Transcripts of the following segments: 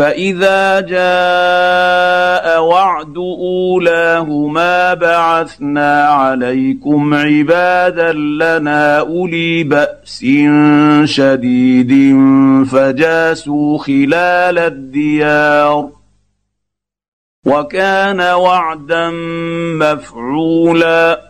فاذا جاء وعد اولاهما بعثنا عليكم عبادا لنا اولي باس شديد فجاسوا خلال الديار وكان وعدا مفعولا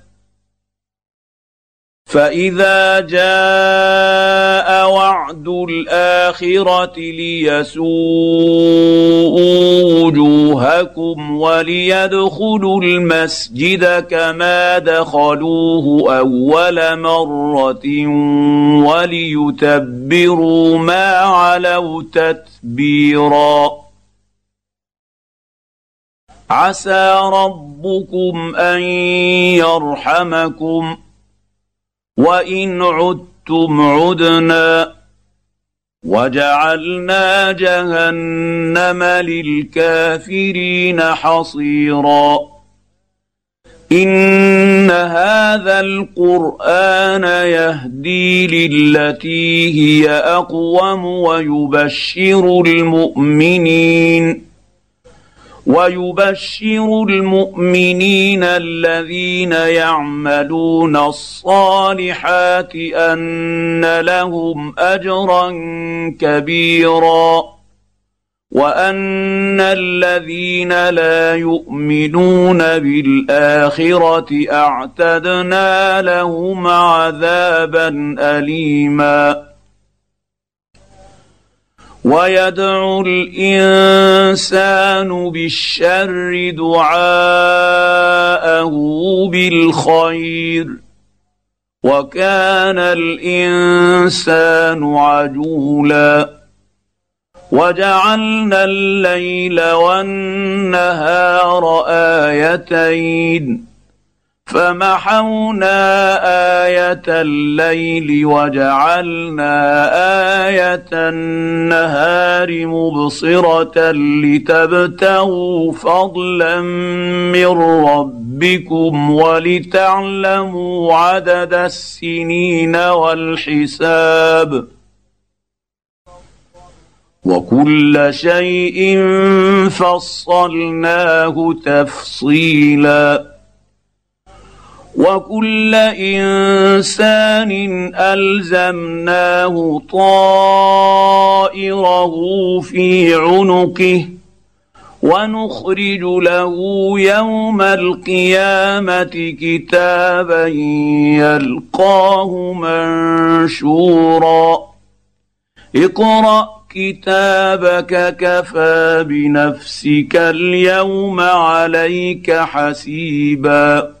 فاذا جاء وعد الاخره ليسوءوا وجوهكم وليدخلوا المسجد كما دخلوه اول مره وليتبروا ما علوا تتبيرا عسى ربكم ان يرحمكم وإن عدتم عدنا وجعلنا جهنم للكافرين حصيرا. إن هذا القرآن يهدي للتي هي أقوم ويبشر المؤمنين. ويبشر المؤمنين الذين يعملون الصالحات أن لهم أجرا كبيرا وأن الذين لا يؤمنون بالآخرة أعتدنا لهم عذابا أليما ويدعو الإنسان بالشر دعاءه بالخير. وكان الإنسان عجولا. وجعلنا الليل والنهار آيتين. فمحونا آية الليل وجعلنا آية النهار مبصرة لتبتغوا فضلا من ربكم ولتعلموا عدد السنين والحساب وكل شيء فصلناه تفصيلا وكل إنسان ألزمناه طائره في عنقه ونخرج له يوم القيامة كتابا يلقاه منشورا. اقرأ كتابك كفى بنفسك اليوم عليك حسيبا.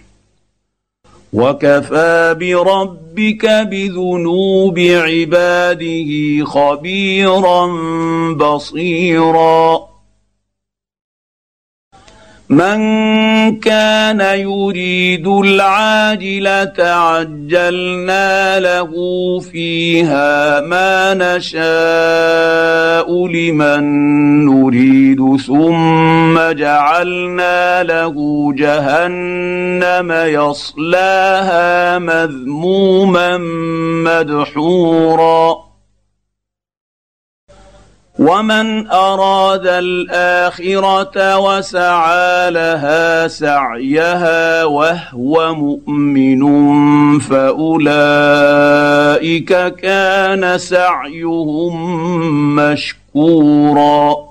وكفى بربك بذنوب عباده خبيرا بصيرا من كان يريد العاجلة عجلنا له فيها ما نشاء لمن نريد ثم جعلنا له جهنم يصلاها مذموما مدحورا. ومن اراد الاخره وسعى لها سعيها وهو مؤمن فاولئك كان سعيهم مشكورا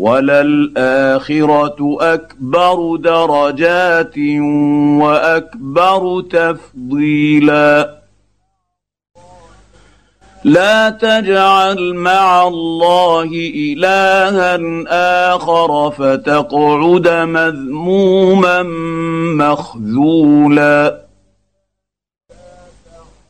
وللآخرة أكبر درجات وأكبر تفضيلا. لا تجعل مع الله إلها آخر فتقعد مذموما مخذولا.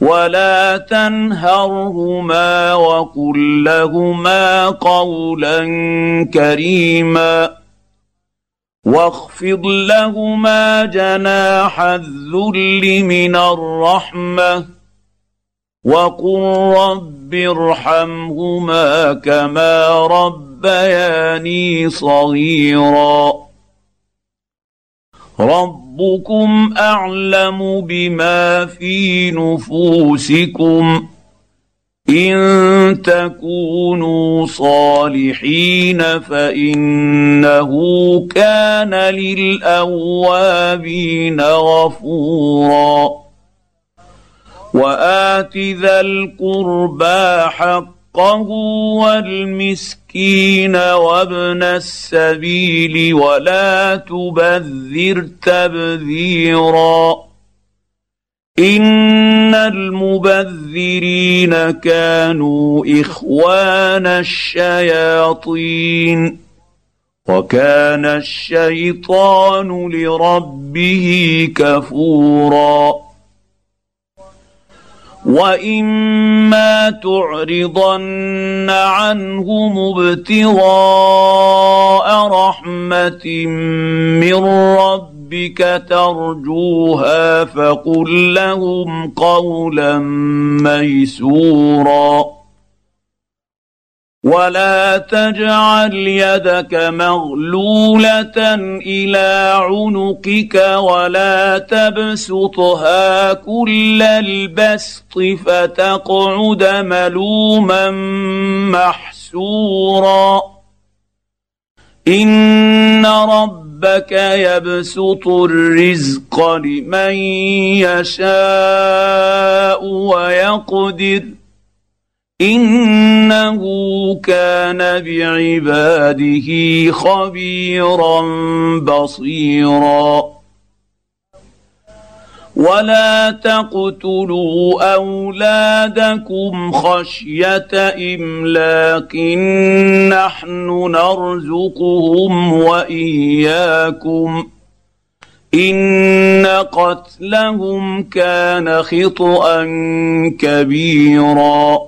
ولا تنهرهما وقل لهما قولا كريما واخفض لهما جناح الذل من الرحمه وقل رب ارحمهما كما ربياني صغيرا ربكم اعلم بما في نفوسكم ان تكونوا صالحين فانه كان للاوابين غفورا وات ذا القربى حقه والمسكين المسكين وابن السبيل ولا تبذر تبذيرا. إن المبذرين كانوا إخوان الشياطين. وكان الشيطان لربه كفورا. واما تعرضن عنهم ابتغاء رحمه من ربك ترجوها فقل لهم قولا ميسورا ولا تجعل يدك مغلوله إلى عنقك ولا تبسطها كل البسط فتقعد ملوما محسورا ان ربك يبسط الرزق لمن يشاء ويقدر إنه كان بعباده خبيرا بصيرا. ولا تقتلوا اولادكم خشيه املاق نحن نرزقهم واياكم ان قتلهم كان خطا كبيرا.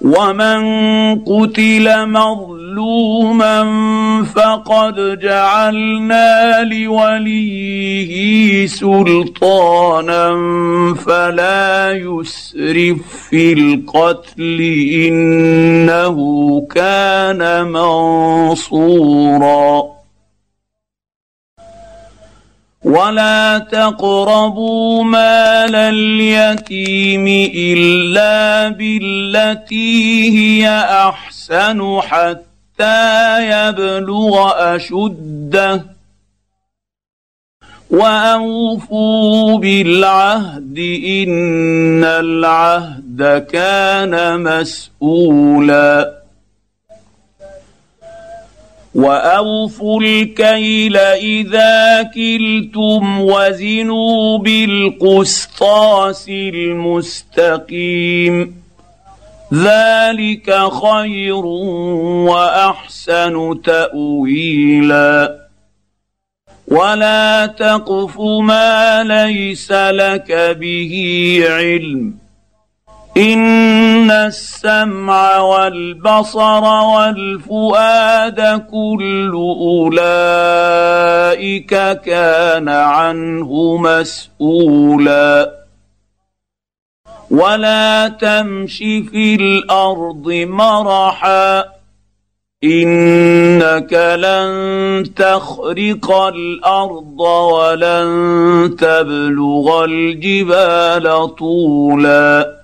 ومن قتل مظلوما فقد جعلنا لوليه سلطانا فلا يسرف في القتل انه كان منصورا ولا تقربوا مال اليتيم الا بالتي هي احسن حتى يبلغ اشده واوفوا بالعهد ان العهد كان مسؤولا واوفوا الكيل اذا كلتم وزنوا بالقسطاس المستقيم ذلك خير واحسن تاويلا ولا تقف ما ليس لك به علم ان السمع والبصر والفؤاد كل اولئك كان عنه مسؤولا ولا تمش في الأرض مرحا انك لن تخرق الأرض ولن تبلغ الجبال طولا.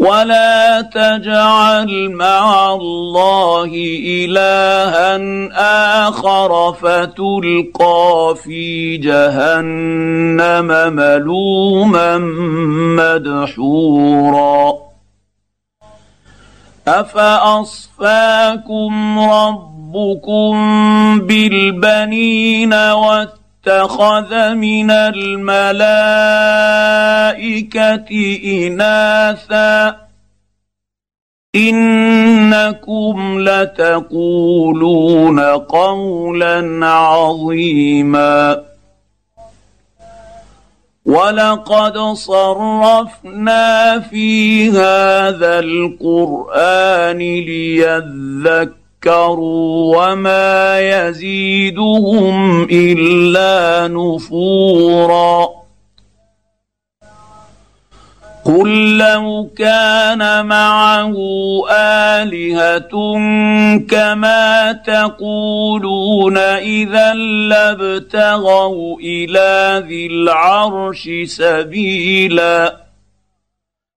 ولا تجعل مع الله الها اخر فتلقى في جهنم ملوما مدحورا افاصفاكم ربكم بالبنين والتقوى اتخذ من الملائكة إناثا. إنكم لتقولون قولا عظيما. ولقد صرفنا في هذا القرآن ليذكر ذكروا وما يزيدهم إلا نفورا. قل لو كان معه آلهة كما تقولون إذا لابتغوا إلى ذي العرش سبيلا.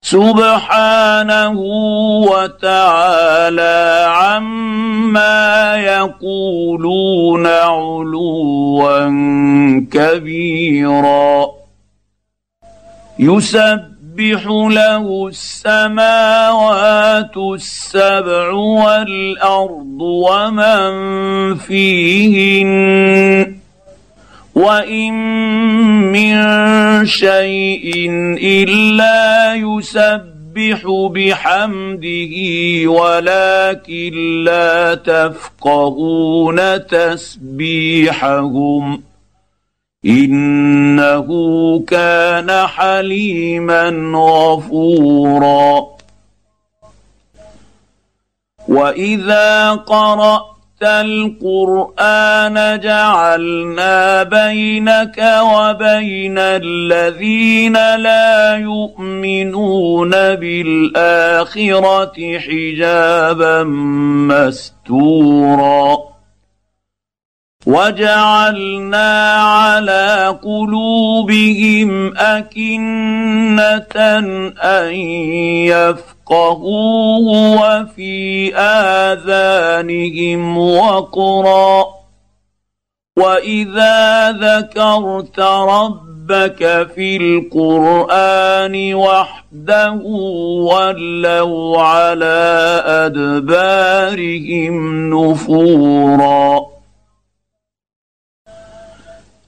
سبحانه وتعالى عما يقولون علوا كبيرا. يسبح له السماوات السبع والأرض ومن فيهن وان من شيء الا يسبح بحمده ولكن لا تفقهون تسبيحهم انه كان حليما غفورا واذا قرات القرآن جعلنا بينك وبين الذين لا يؤمنون بالآخرة حجابا مستورا. وجعلنا على قلوبهم أكنة أن يفقهوه وفي اذانهم وقرا واذا ذكرت ربك في القران وحده ولوا على ادبارهم نفورا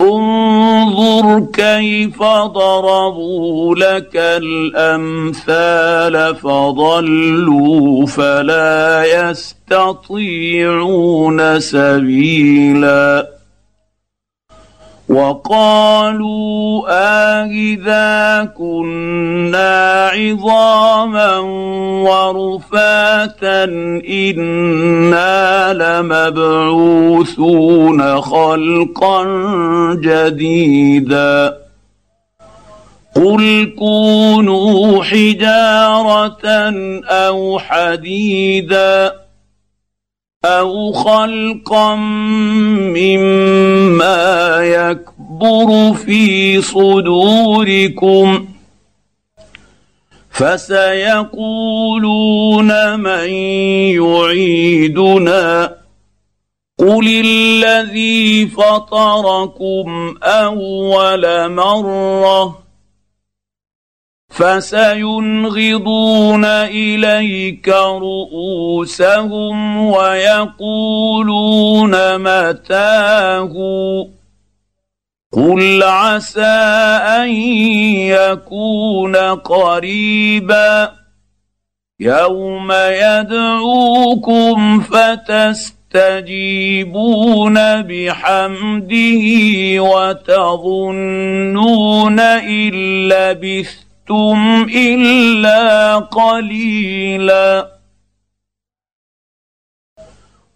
انظر كيف ضربوا لك الأمثال فضلوا فلا يستطيعون سبيلا. وقالوا أإذا كنا عظاما ورفاتا إنا لمبعوثون خلقا جديدا. قل كونوا حجارة أو حديدا. أو خلقا مما يكبر في صدوركم فسيقولون من يعيدنا قل الذي فطركم اول مره فسينغضون إليك رؤوسهم ويقولون متاه. قل عسى أن يكون قريبا. يوم يدعوكم فتستجيبون بحمده وتظنون إن لبثتم لبثتم إلا قليلا.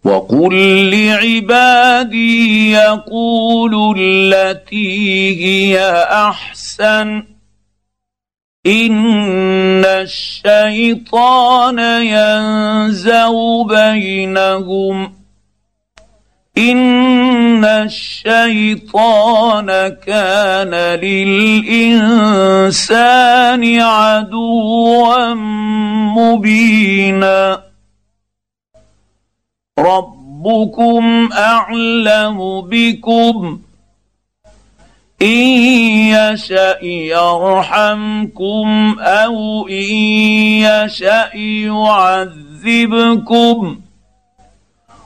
وقل لعبادي يقولوا التي هي أحسن. إن الشيطان ينزغ بينهم. ان الشيطان كان للانسان عدوا مبينا. ربكم اعلم بكم. ان يشا يرحمكم أو ان يشا يعذبكم.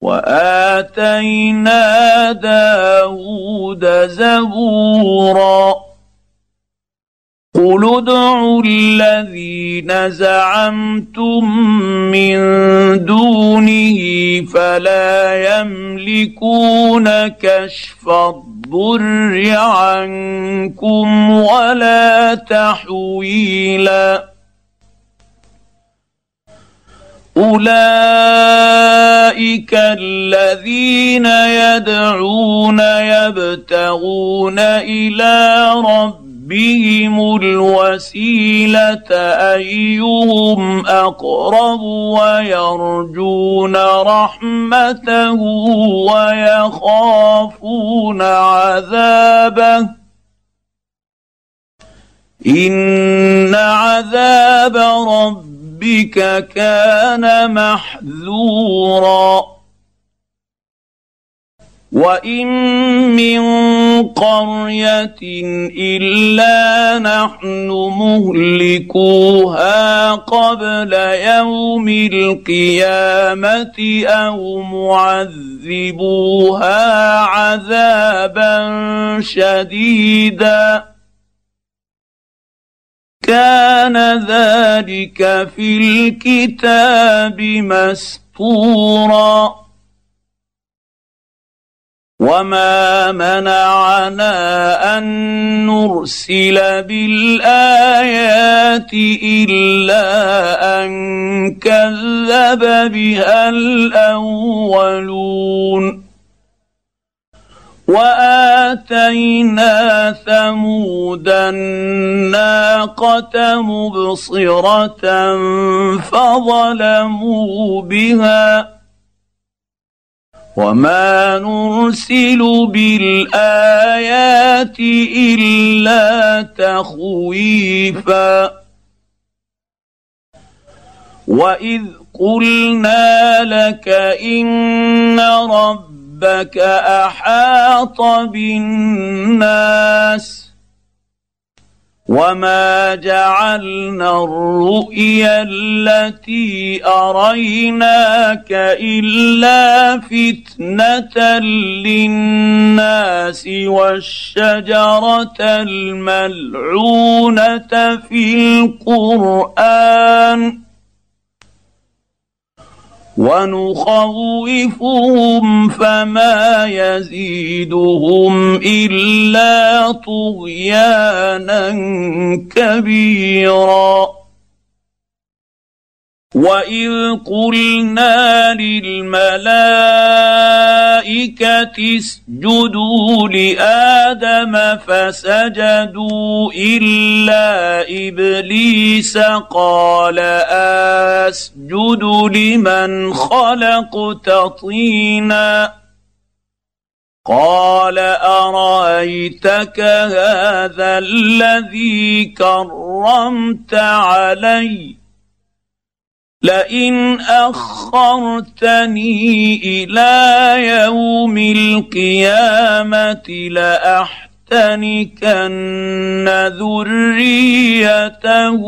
وآتينا داود زبورا. قل ادعوا الذين زعمتم من دونه فلا يملكون كشف الضر عنكم ولا تحويلا. اولئك الذين يدعون يبتغون إلى ربهم الوسيله ايهم اقرب ويرجون رحمته ويخافون عذابه ان عذاب ربهم ربك كان محذورا. وإن من قرية إلا نحن مهلكوها قبل يوم القيامة أو معذبوها عذابا شديدا. كان ذلك في الكتاب مسطورا وما منعنا أن نرسل بالآيات إلا أن كذب بها الأولون. وآتينا ثمود الناقة مبصرة فظلموا بها وما نرسل بالآيات إلا تخويفا وإذ قلنا لك إن رب ربك أحاط بالناس وما جعلنا الرؤيا التي أريناك إلا فتنة للناس والشجرة الملعونة في القرآن. ونخوفهم فما يزيدهم إلا طغيانا كبيرا. واذ قلنا للملائكه اسجدوا لادم فسجدوا الا ابليس قال اسجد لمن خلقت طينا قال ارايتك هذا الذي كرمت علي لئن أخرتني إلى يوم القيامة لأحتنكن ذريته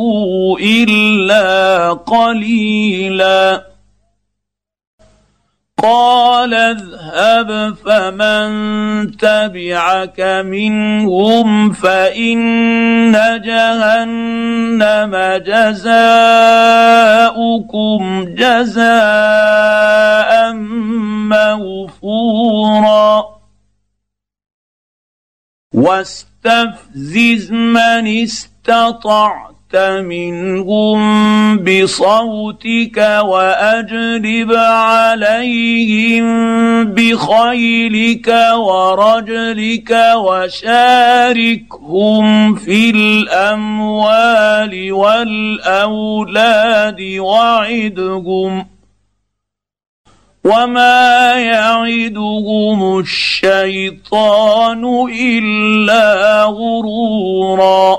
إلا قليلا. قال اذهب فمن تبعك منهم فإن جهنم جزاؤكم جزاء موفورا. واستفزز من استطعت منهم بصوتك وأجلب عليهم بخيلك ورجلك وشاركهم في الأموال والأولاد وعدهم وما يعدهم الشيطان إلا غرورا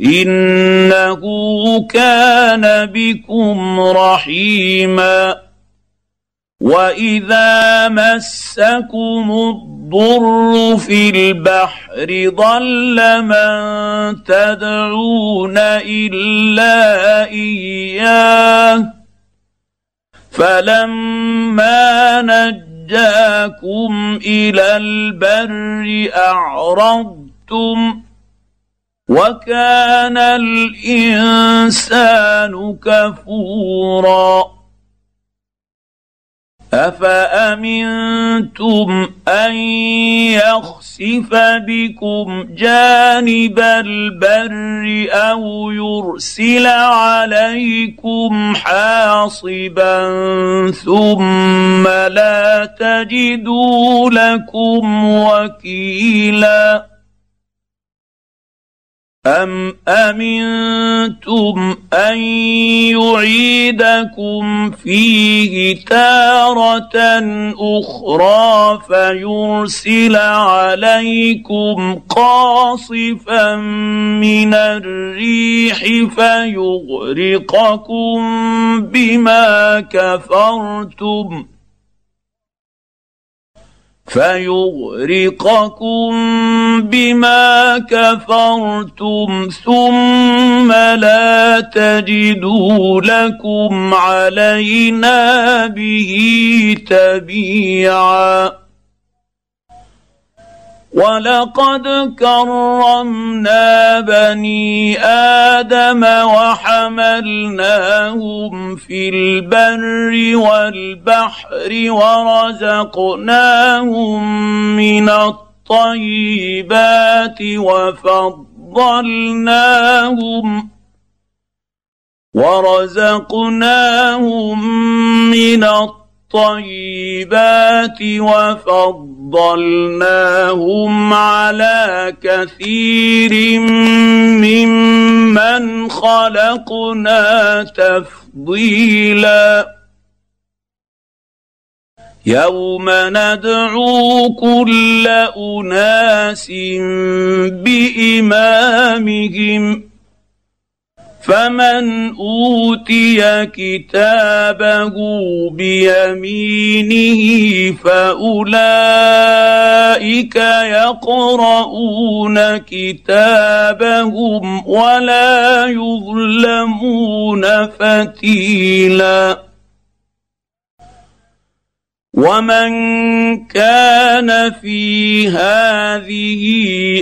إنه كان بكم رحيما. وإذا مسكم الضر في البحر ضل من تدعون إلا إياه. فلما نجاكم إلى البر أعرضتم وكان الإنسان كفورا. أفأمنتم أن يخسف بكم جانب البر أو يرسل عليكم حاصبا ثم لا تجدوا لكم وكيلا؟ ام امنتم ان يعيدكم فيه تاره أخرى فيرسل عليكم قاصفا من الريح فيغرقكم بما كفرتم فيغرقكم بما كفرتم ثم لا تجدوا لكم علينا به تبيعا ولقد كرمنا بني آدم وحملناهم في البر والبحر ورزقناهم من الطيبات وفضلناهم ورزقناهم من الطيبات وفضلناهم فضلناهم على كثير ممن خلقنا تفضيلا. يوم ندعو كل أناس بإمامهم فمن أوتي كتابه بيمينه فأولئك يقرؤون كتابهم ولا يظلمون فتيلا. ومن كان في هذه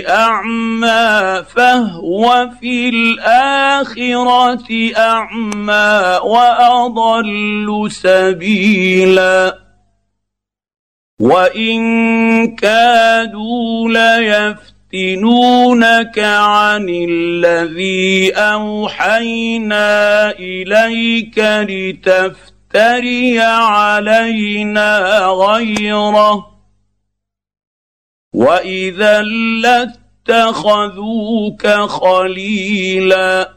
اعمى فهو في الاخره اعمى واضل سبيلا وان كادوا ليفتنونك عن الذي اوحينا اليك لتفتن تفتري علينا غيره. وإذا لاتخذوك خليلا.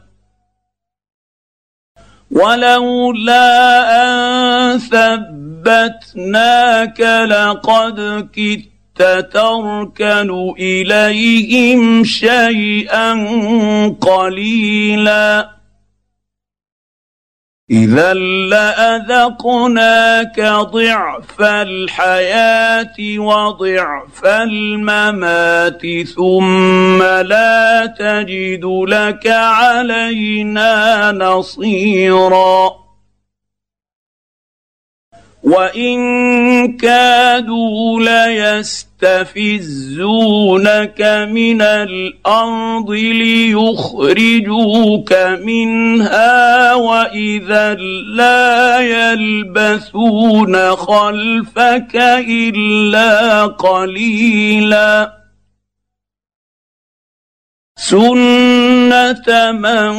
ولولا أن ثبتناك لقد كدت تركن إليهم شيئا قليلا. إذا لأذقناك ضعف الحياة وضعف الممات ثم لا تجد لك علينا نصيرا وان كادوا ليستفزونك من الأرض ليخرجوك منها واذا لا يلبثون خلفك الا قليلا سنه من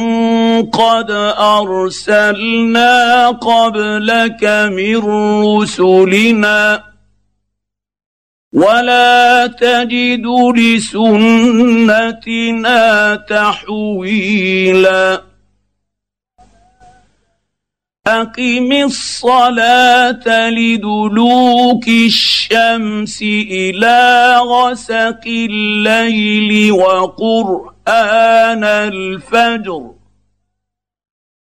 قد أرسلنا قبلك من رسلنا ولا تجد لسنتنا تحويلا أقم الصلاة لدلوك الشمس إلى غسق الليل وقرآن قران الفجر.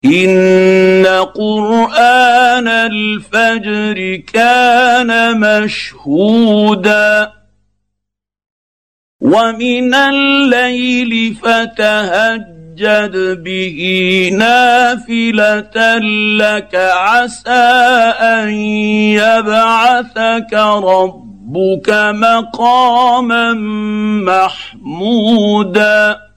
إن قرآن الفجر كان مشهودا. ومن الليل فتهجد به نافلة لك عسى أن يبعثك ربك مقاما محمودا.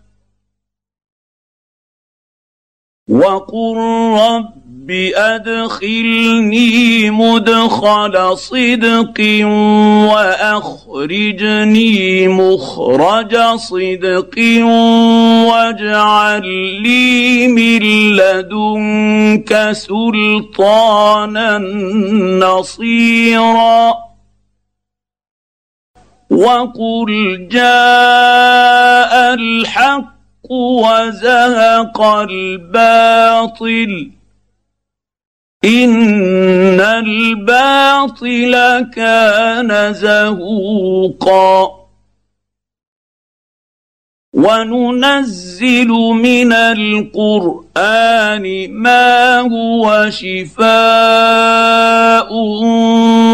وقل رب ادخلني مدخل صدق واخرجني مخرج صدق واجعل لي من لدنك سلطانا نصيرا وقل جاء الحق وزهق الباطل. إن الباطل كان زهوقا. وننزل من القرآن ما هو شفاء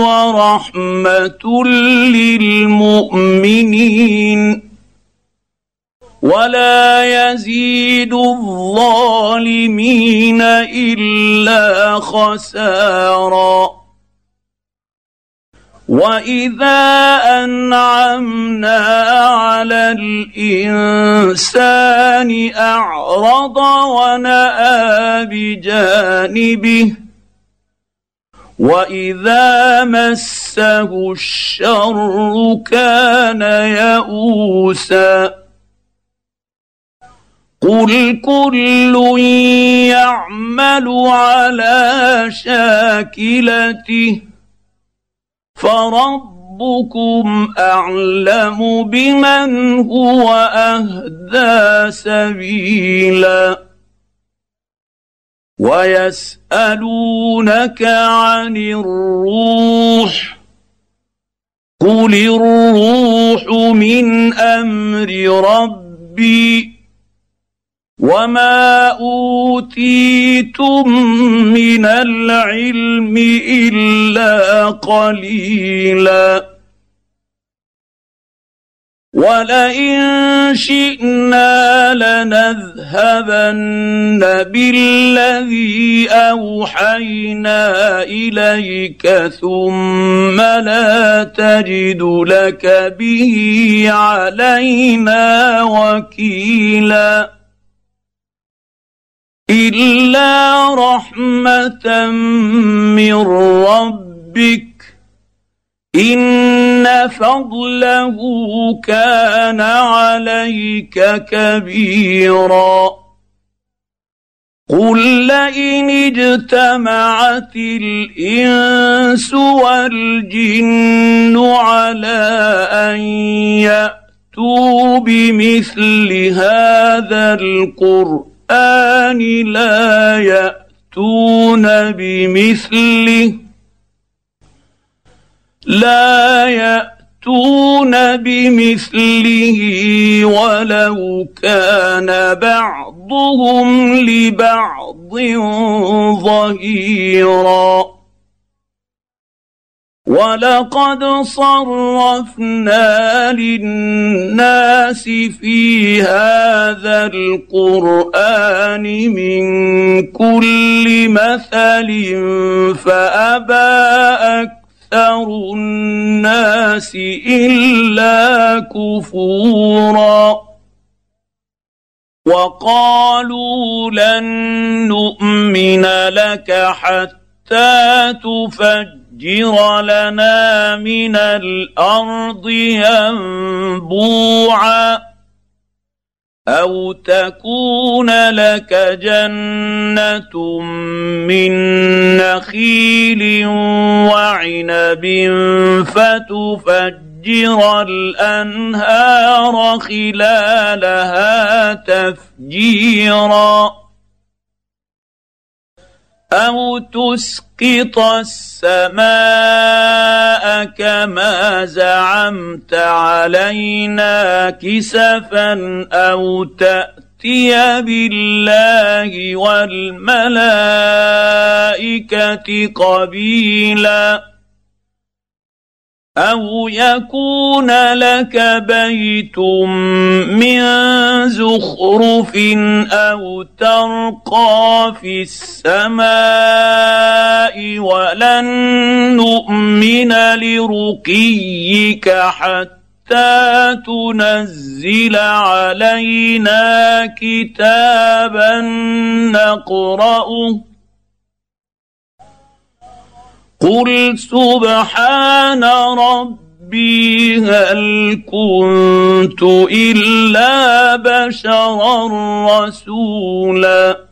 ورحمة للمؤمنين. ولا يزيد الظالمين إلا خسارا. وإذا أنعمنا على الإنسان أعرض ونأى بجانبه وإذا مسه الشر كان يئوسا. قل كل يعمل على شاكلته فربكم اعلم بمن هو اهدى سبيلا ويسالونك عن الروح قل الروح من أمر ربي وما اوتيتم من العلم الا قليلا ولئن شئنا لنذهبن بالذي اوحينا اليك ثم لا تجد لك به علينا وكيلا الا رحمه من ربك ان فضله كان عليك كبيرا قل لئن اجتمعت الانس والجن على ان ياتوا بمثل هذا القران القرآن لا يأتون بمثله. لا يأتون بمثله ولو كان بعضهم لبعض ظهيرا. ولقد صرفنا للناس في هذا القران من كل مثل فابى أكثر الناس الا كفورا وقالوا لن نؤمن لك حتى تفجر تفجر لنا من الأرض ينبوعا أو تكون لك جنه من نخيل وعنب فتفجر الانهار خلالها تفجيرا أو تسقط السماء كما زعمت علينا كسفا أو تاتي بالله والملائكه قبيلا أو يكون لك بيت من زخرف أو ترقى في السماء ولن نؤمن لرقيك حتى تنزل علينا كتابا نقراه قل سبحان ربي هل كنت الا بشرا رسولا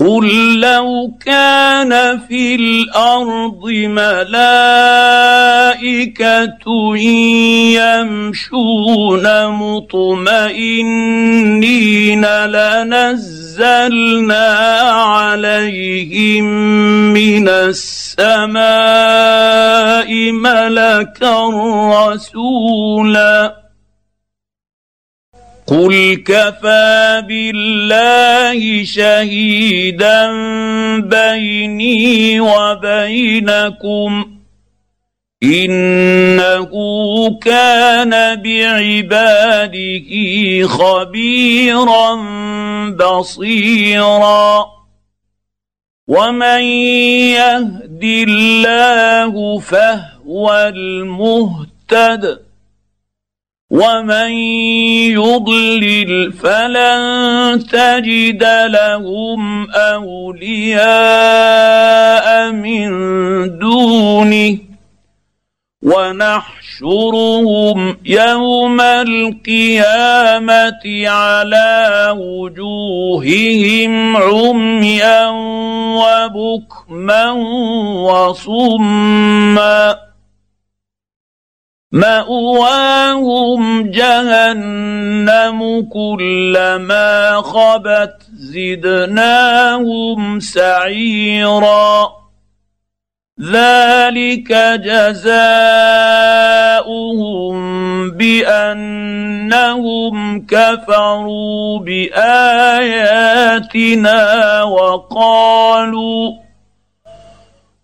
قل لو كان في الأرض ملائكه يمشون مطمئنين لنزلنا عليهم من السماء ملكا رسولا قل كفى بالله شهيدا بيني وبينكم انه كان بعباده خبيرا بصيرا ومن يهد الله فهو المهتد ومن يضلل فلن تجد لهم اولياء من دونه ونحشرهم يوم القيامه على وجوههم عميا وبكما وصما مأواهم جهنم كلما خبت زدناهم سعيرا. ذلك جزاؤهم بأنهم كفروا بآياتنا وقالوا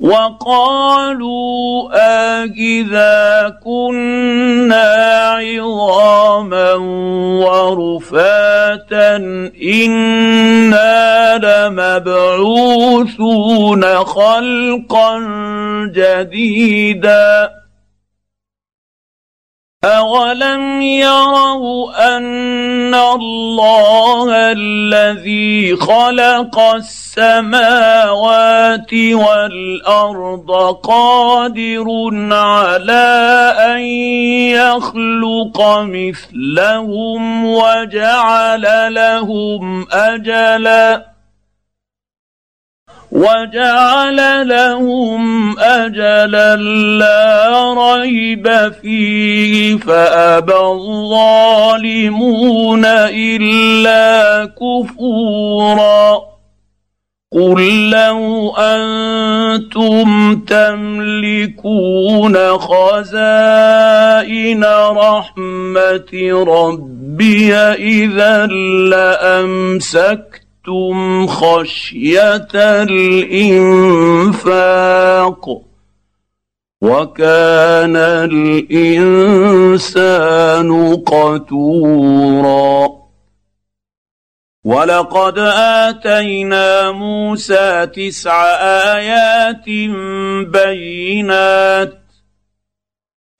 وقالوا أإذا كنا عظاما ورفاتا إنا لمبعوثون خلقا جديدا اولم يروا ان الله الذي خلق السماوات والارض قادر على ان يخلق مثلهم وجعل لهم اجلا وجعل لهم أجلا لا ريب فيه فأبى الظالمون إلا كفورا. قل لو أنتم تملكون خزائن رحمه ربي اذا لامسكت خفتم خشيه الانفاق وكان الانسان قتورا ولقد اتينا موسى تسع ايات بينات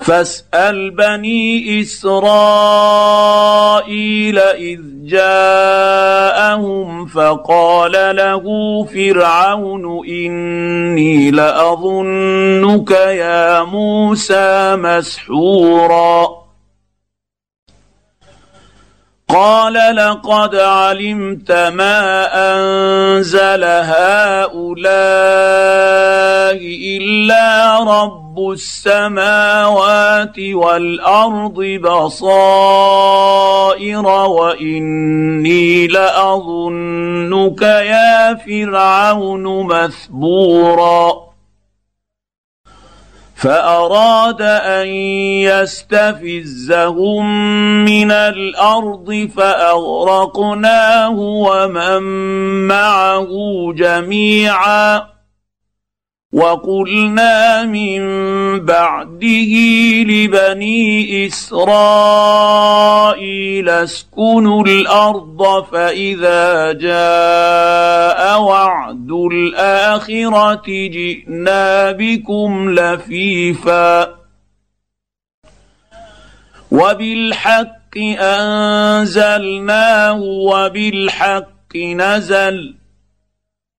فاسأل بني إسرائيل إذ جاءهم فقال له فرعون إني لأظنك يا موسى مسحورا. قال لقد علمت ما أنزل هؤلاء إلا رب السماوات والأرض بصائر وإني لأظنك يا فرعون مثبورا. فأراد أن يستفزهم من الأرض فأغرقناه ومن معه جميعا. وقلنا من بعده لبني إسرائيل اسكنوا الأرض فإذا جاء وعد الآخرة جئنا بكم لفيفا وبالحق أنزلناه وبالحق نزل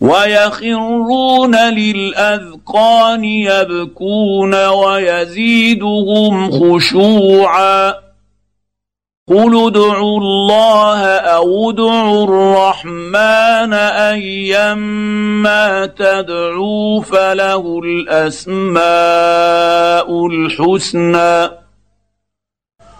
ويخرون للأذقان يبكون ويزيدهم خشوعا قل ادعوا الله أو ادعوا الرحمن ايما تدعوا فله الأسماء الحسنى